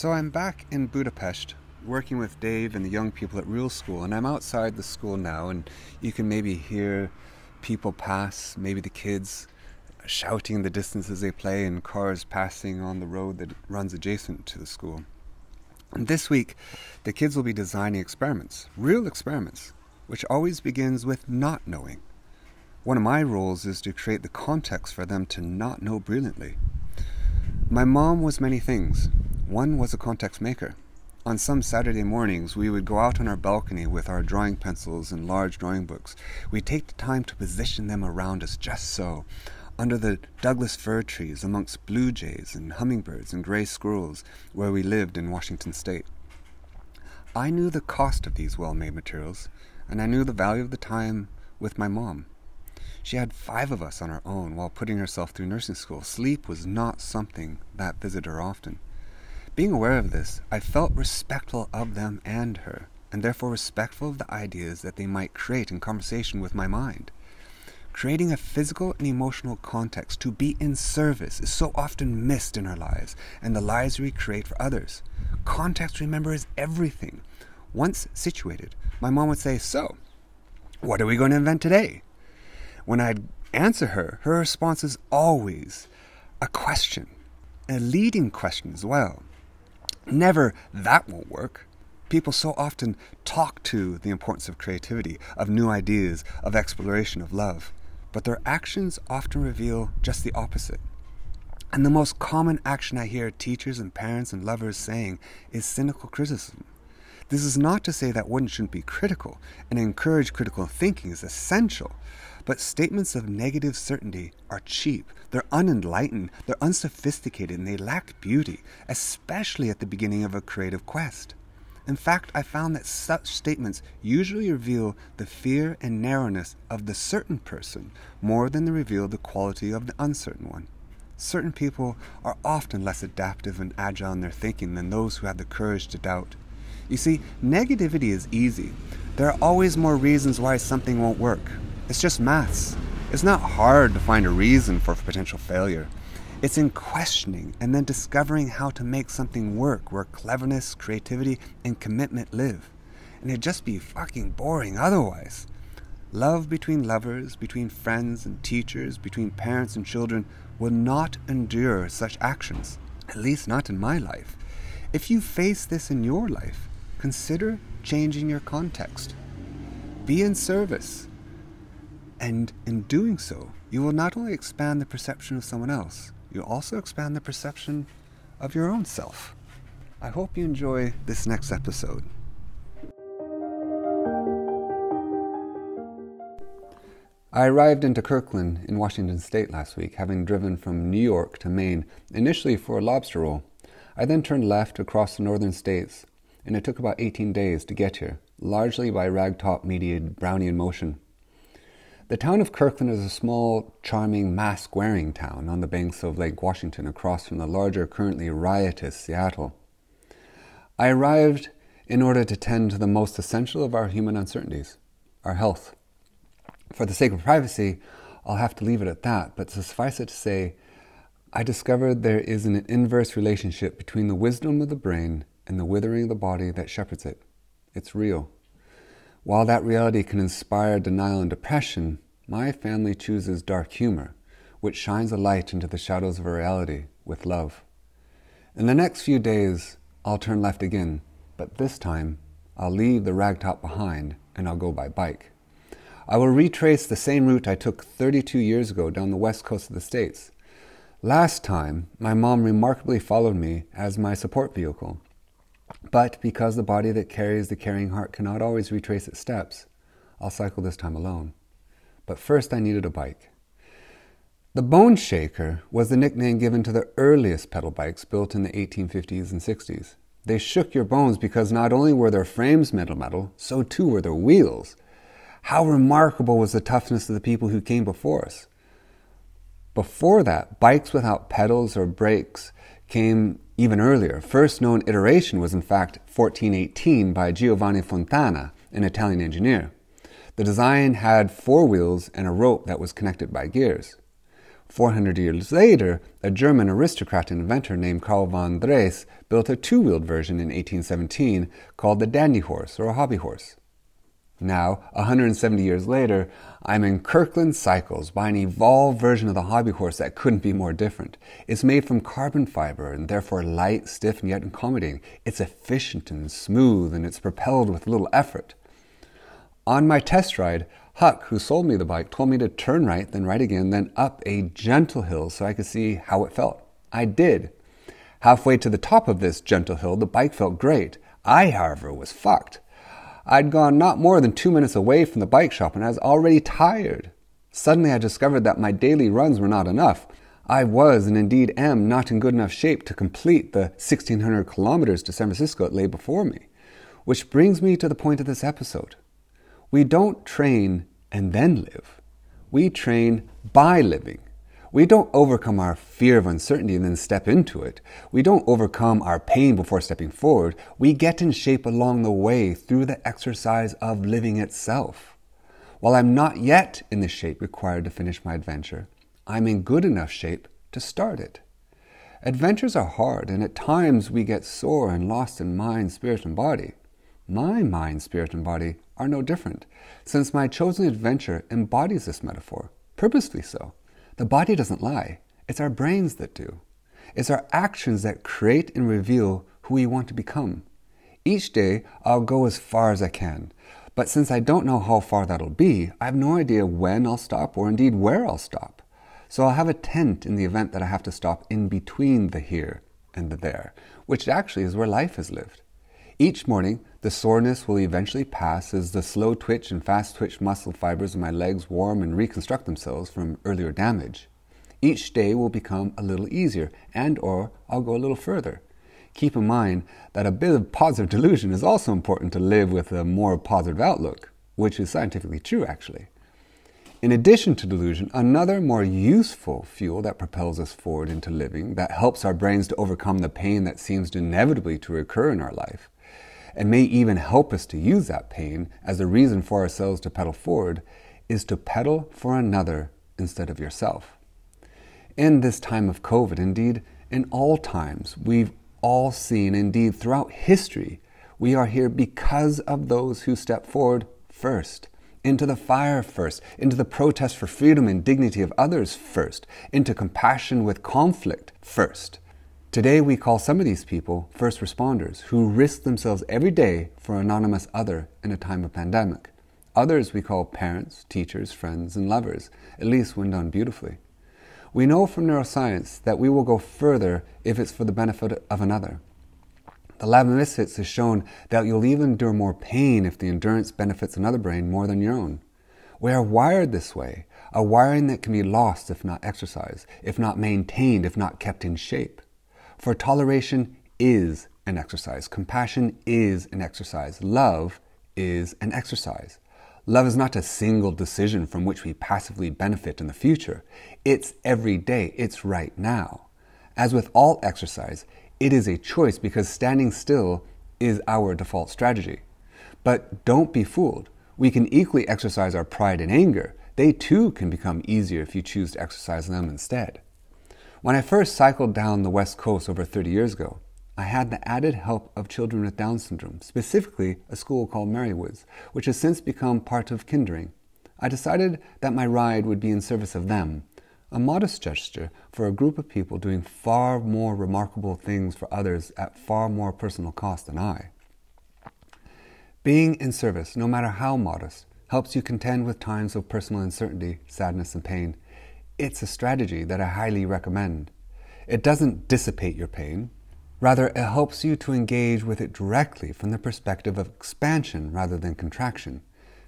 So I'm back in Budapest working with Dave and the young people at Real School, and I'm outside the school now, and you can maybe hear people pass, maybe the kids shouting in the distance as they play, and cars passing on the road that runs adjacent to the school. And this week, the kids will be designing experiments, real experiments, which always begins with not knowing. One of my roles is to create the context for them to not know brilliantly. My mom was many things. One was a context maker. On some Saturday mornings, we would go out on our balcony with our drawing pencils and large drawing books. We'd take the time to position them around us just so, under the Douglas fir trees, amongst blue jays and hummingbirds and gray squirrels, where we lived in Washington state. I knew the cost of these well made materials, and I knew the value of the time with my mom. She had five of us on her own while putting herself through nursing school. Sleep was not something that visited her often. Being aware of this, I felt respectful of them and her, and therefore respectful of the ideas that they might create in conversation with my mind. Creating a physical and emotional context to be in service is so often missed in our lives and the lives we create for others. Context, remember, is everything. Once situated, my mom would say, So, what are we going to invent today? When I'd answer her, her response is always a question, a leading question as well. Never, that won't work. People so often talk to the importance of creativity, of new ideas, of exploration, of love, but their actions often reveal just the opposite. And the most common action I hear teachers and parents and lovers saying is cynical criticism. This is not to say that one shouldn't be critical and encourage critical thinking is essential, but statements of negative certainty are cheap, they're unenlightened, they're unsophisticated, and they lack beauty, especially at the beginning of a creative quest. In fact, I found that such statements usually reveal the fear and narrowness of the certain person more than they reveal the quality of the uncertain one. Certain people are often less adaptive and agile in their thinking than those who have the courage to doubt. You see, negativity is easy. There are always more reasons why something won't work. It's just maths. It's not hard to find a reason for potential failure. It's in questioning and then discovering how to make something work where cleverness, creativity, and commitment live. And it'd just be fucking boring otherwise. Love between lovers, between friends and teachers, between parents and children will not endure such actions, at least not in my life. If you face this in your life, consider changing your context. Be in service. And in doing so, you will not only expand the perception of someone else, you'll also expand the perception of your own self. I hope you enjoy this next episode. I arrived into Kirkland in Washington state last week, having driven from New York to Maine, initially for a lobster roll. I then turned left across the northern states, and it took about 18 days to get here, largely by ragtop mediated Brownian motion. The town of Kirkland is a small, charming, mask wearing town on the banks of Lake Washington across from the larger, currently riotous Seattle. I arrived in order to tend to the most essential of our human uncertainties our health. For the sake of privacy, I'll have to leave it at that, but suffice it to say, I discovered there is an inverse relationship between the wisdom of the brain and the withering of the body that shepherds it. It's real. While that reality can inspire denial and depression, my family chooses dark humor, which shines a light into the shadows of reality with love. In the next few days, I'll turn left again, but this time I'll leave the ragtop behind and I'll go by bike. I will retrace the same route I took 32 years ago down the west coast of the States. Last time, my mom remarkably followed me as my support vehicle. But because the body that carries the carrying heart cannot always retrace its steps, I'll cycle this time alone. But first, I needed a bike. The Bone Shaker was the nickname given to the earliest pedal bikes built in the 1850s and 60s. They shook your bones because not only were their frames metal metal, so too were their wheels. How remarkable was the toughness of the people who came before us. Before that, bikes without pedals or brakes came even earlier. First known iteration was in fact 1418 by Giovanni Fontana, an Italian engineer. The design had four wheels and a rope that was connected by gears. 400 years later, a German aristocrat and inventor named Carl von Drais built a two wheeled version in 1817 called the dandy horse or hobby horse. Now, 170 years later, I'm in Kirkland Cycles buying an evolved version of the hobby horse that couldn't be more different. It's made from carbon fiber and therefore light, stiff, and yet accommodating. It's efficient and smooth, and it's propelled with little effort. On my test ride, Huck, who sold me the bike, told me to turn right, then right again, then up a gentle hill so I could see how it felt. I did. Halfway to the top of this gentle hill, the bike felt great. I, however, was fucked. I'd gone not more than two minutes away from the bike shop and I was already tired. Suddenly I discovered that my daily runs were not enough. I was, and indeed am, not in good enough shape to complete the 1600 kilometers to San Francisco that lay before me. Which brings me to the point of this episode. We don't train and then live. We train by living. We don't overcome our fear of uncertainty and then step into it. We don't overcome our pain before stepping forward. We get in shape along the way through the exercise of living itself. While I'm not yet in the shape required to finish my adventure, I'm in good enough shape to start it. Adventures are hard, and at times we get sore and lost in mind, spirit, and body. My mind, spirit, and body are no different, since my chosen adventure embodies this metaphor, purposely so. The body doesn't lie, it's our brains that do. It's our actions that create and reveal who we want to become. Each day, I'll go as far as I can, but since I don't know how far that'll be, I have no idea when I'll stop or indeed where I'll stop. So I'll have a tent in the event that I have to stop in between the here and the there, which actually is where life is lived. Each morning, the soreness will eventually pass as the slow twitch and fast twitch muscle fibers in my legs warm and reconstruct themselves from earlier damage. Each day will become a little easier and or I'll go a little further. Keep in mind that a bit of positive delusion is also important to live with a more positive outlook, which is scientifically true actually. In addition to delusion, another more useful fuel that propels us forward into living, that helps our brains to overcome the pain that seems inevitably to occur in our life, and may even help us to use that pain as a reason for ourselves to pedal forward, is to pedal for another instead of yourself. In this time of COVID, indeed, in all times, we've all seen, indeed, throughout history, we are here because of those who step forward first, into the fire first, into the protest for freedom and dignity of others first, into compassion with conflict first. Today, we call some of these people first responders who risk themselves every day for an anonymous other in a time of pandemic. Others we call parents, teachers, friends, and lovers, at least when done beautifully. We know from neuroscience that we will go further if it's for the benefit of another. The lab of misfits has shown that you'll even endure more pain if the endurance benefits another brain more than your own. We are wired this way, a wiring that can be lost if not exercised, if not maintained, if not kept in shape. For toleration is an exercise. Compassion is an exercise. Love is an exercise. Love is not a single decision from which we passively benefit in the future. It's every day. It's right now. As with all exercise, it is a choice because standing still is our default strategy. But don't be fooled. We can equally exercise our pride and anger. They too can become easier if you choose to exercise them instead. When I first cycled down the West Coast over 30 years ago, I had the added help of children with Down syndrome, specifically a school called Marywoods, which has since become part of Kindering. I decided that my ride would be in service of them, a modest gesture for a group of people doing far more remarkable things for others at far more personal cost than I. Being in service, no matter how modest, helps you contend with times of personal uncertainty, sadness, and pain it's a strategy that I highly recommend. It doesn't dissipate your pain. Rather, it helps you to engage with it directly from the perspective of expansion rather than contraction.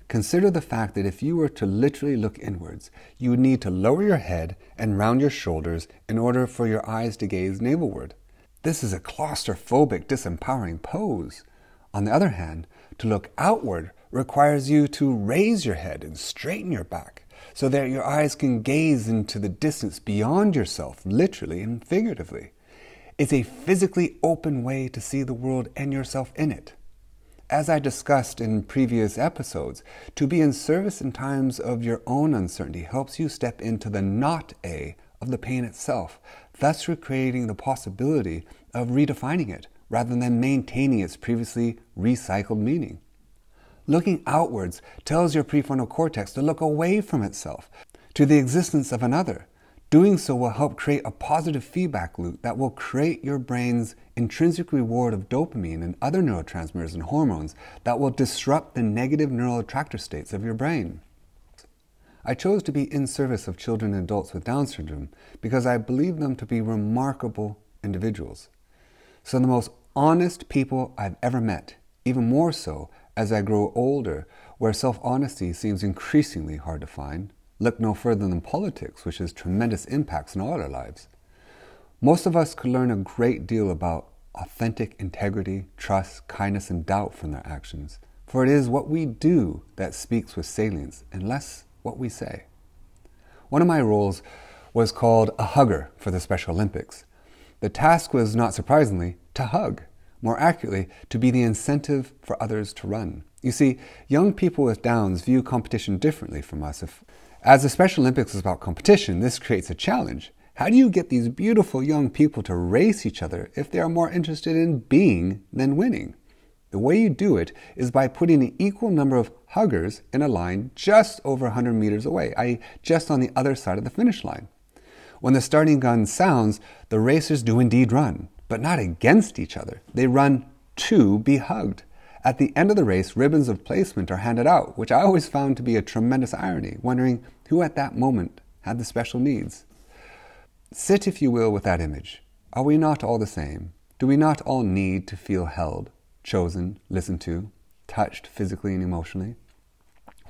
Consider the fact that if you were to literally look inwards, you would need to lower your head and round your shoulders in order for your eyes to gaze navelward. This is a claustrophobic, disempowering pose. On the other hand, to look outward requires you to raise your head and straighten your back so that your eyes can gaze into the distance beyond yourself, literally and figuratively. It's a physically open way to see the world and yourself in it. As I discussed in previous episodes, to be in service in times of your own uncertainty helps you step into the not A of the pain itself, thus recreating the possibility of redefining it rather than maintaining its previously recycled meaning. Looking outwards tells your prefrontal cortex to look away from itself to the existence of another. Doing so will help create a positive feedback loop that will create your brain's intrinsic reward of dopamine and other neurotransmitters and hormones that will disrupt the negative neural attractor states of your brain. I chose to be in service of children and adults with Down syndrome because I believe them to be remarkable individuals. Some of the most honest people I've ever met, even more so as I grow older, where self honesty seems increasingly hard to find. Look no further than politics, which has tremendous impacts on all our lives. Most of us could learn a great deal about authentic integrity, trust, kindness, and doubt from their actions, for it is what we do that speaks with salience, and less what we say. One of my roles was called a hugger for the Special Olympics. The task was, not surprisingly, to hug more accurately, to be the incentive for others to run. You see, young people with Downs view competition differently from us. If, as the Special Olympics is about competition, this creates a challenge. How do you get these beautiful young people to race each other if they are more interested in being than winning? The way you do it is by putting an equal number of huggers in a line just over 100 meters away, i.e., just on the other side of the finish line. When the starting gun sounds, the racers do indeed run but not against each other. They run to be hugged. At the end of the race, ribbons of placement are handed out, which I always found to be a tremendous irony, wondering who at that moment had the special needs. Sit, if you will, with that image. Are we not all the same? Do we not all need to feel held, chosen, listened to, touched physically and emotionally?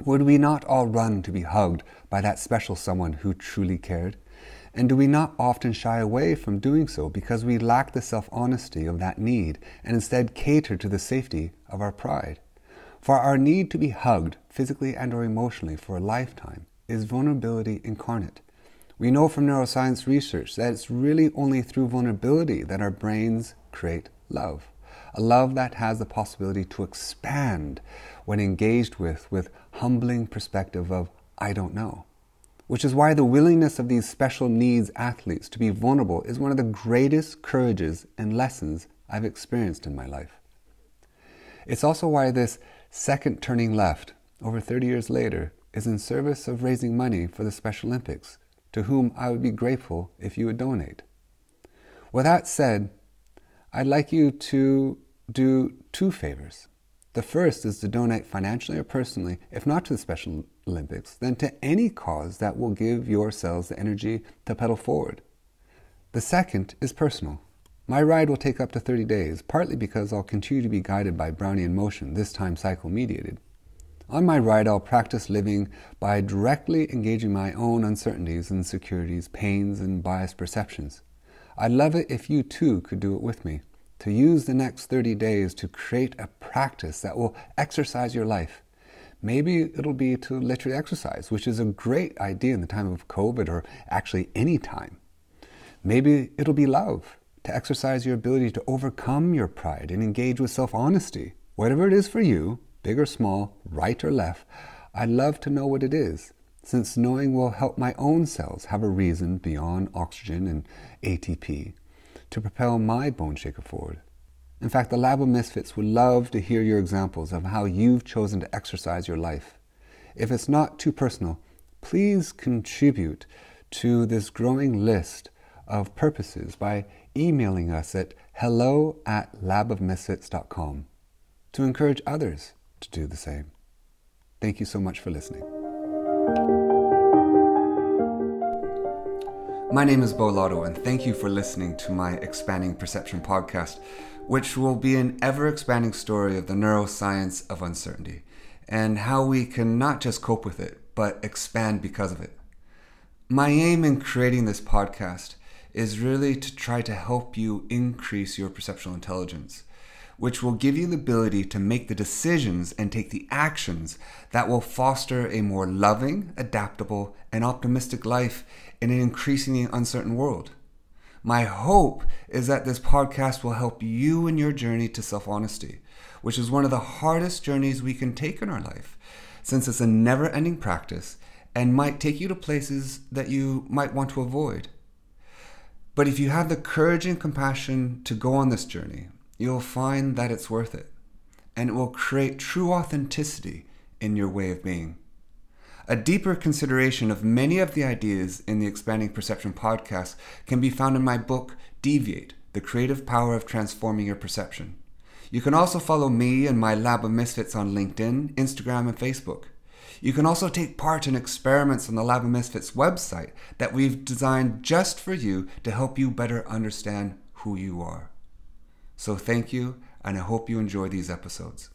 Would we not all run to be hugged by that special someone who truly cared? And do we not often shy away from doing so because we lack the self honesty of that need and instead cater to the safety of our pride? For our need to be hugged, physically and or emotionally, for a lifetime is vulnerability incarnate. We know from neuroscience research that it's really only through vulnerability that our brains create love. A love that has the possibility to expand when engaged with with humbling perspective of I don't know which is why the willingness of these special needs athletes to be vulnerable is one of the greatest courages and lessons I've experienced in my life. It's also why this second turning left, over 30 years later, is in service of raising money for the Special Olympics, to whom I would be grateful if you would donate. With that said, I'd like you to do two favors. The first is to donate financially or personally, if not to the Special Olympics, then to any cause that will give your cells the energy to pedal forward. The second is personal. My ride will take up to 30 days, partly because I'll continue to be guided by Brownian motion, this time cycle mediated. On my ride, I'll practice living by directly engaging my own uncertainties, insecurities, pains, and biased perceptions. I'd love it if you too could do it with me to use the next 30 days to create a practice that will exercise your life. Maybe it'll be to literally exercise, which is a great idea in the time of COVID or actually any time. Maybe it'll be love, to exercise your ability to overcome your pride and engage with self honesty. Whatever it is for you, big or small, right or left, I'd love to know what it is, since knowing will help my own cells have a reason beyond oxygen and ATP to propel my bone shaker forward. In fact, the Lab of Misfits would love to hear your examples of how you've chosen to exercise your life. If it's not too personal, please contribute to this growing list of purposes by emailing us at hello at labofmisfits.com to encourage others to do the same. Thank you so much for listening. My name is Beau Lotto, and thank you for listening to my Expanding Perception podcast, which will be an ever expanding story of the neuroscience of uncertainty and how we can not just cope with it, but expand because of it. My aim in creating this podcast is really to try to help you increase your perceptual intelligence which will give you the ability to make the decisions and take the actions that will foster a more loving, adaptable, and optimistic life in an increasingly uncertain world. My hope is that this podcast will help you in your journey to self honesty, which is one of the hardest journeys we can take in our life, since it's a never ending practice and might take you to places that you might want to avoid. But if you have the courage and compassion to go on this journey, you'll find that it's worth it. And it will create true authenticity in your way of being. A deeper consideration of many of the ideas in the Expanding Perception podcast can be found in my book, Deviate The Creative Power of Transforming Your Perception. You can also follow me and my Lab of Misfits on LinkedIn, Instagram, and Facebook. You can also take part in experiments on the Lab of Misfits website that we've designed just for you to help you better understand who you are. So thank you, and I hope you enjoy these episodes.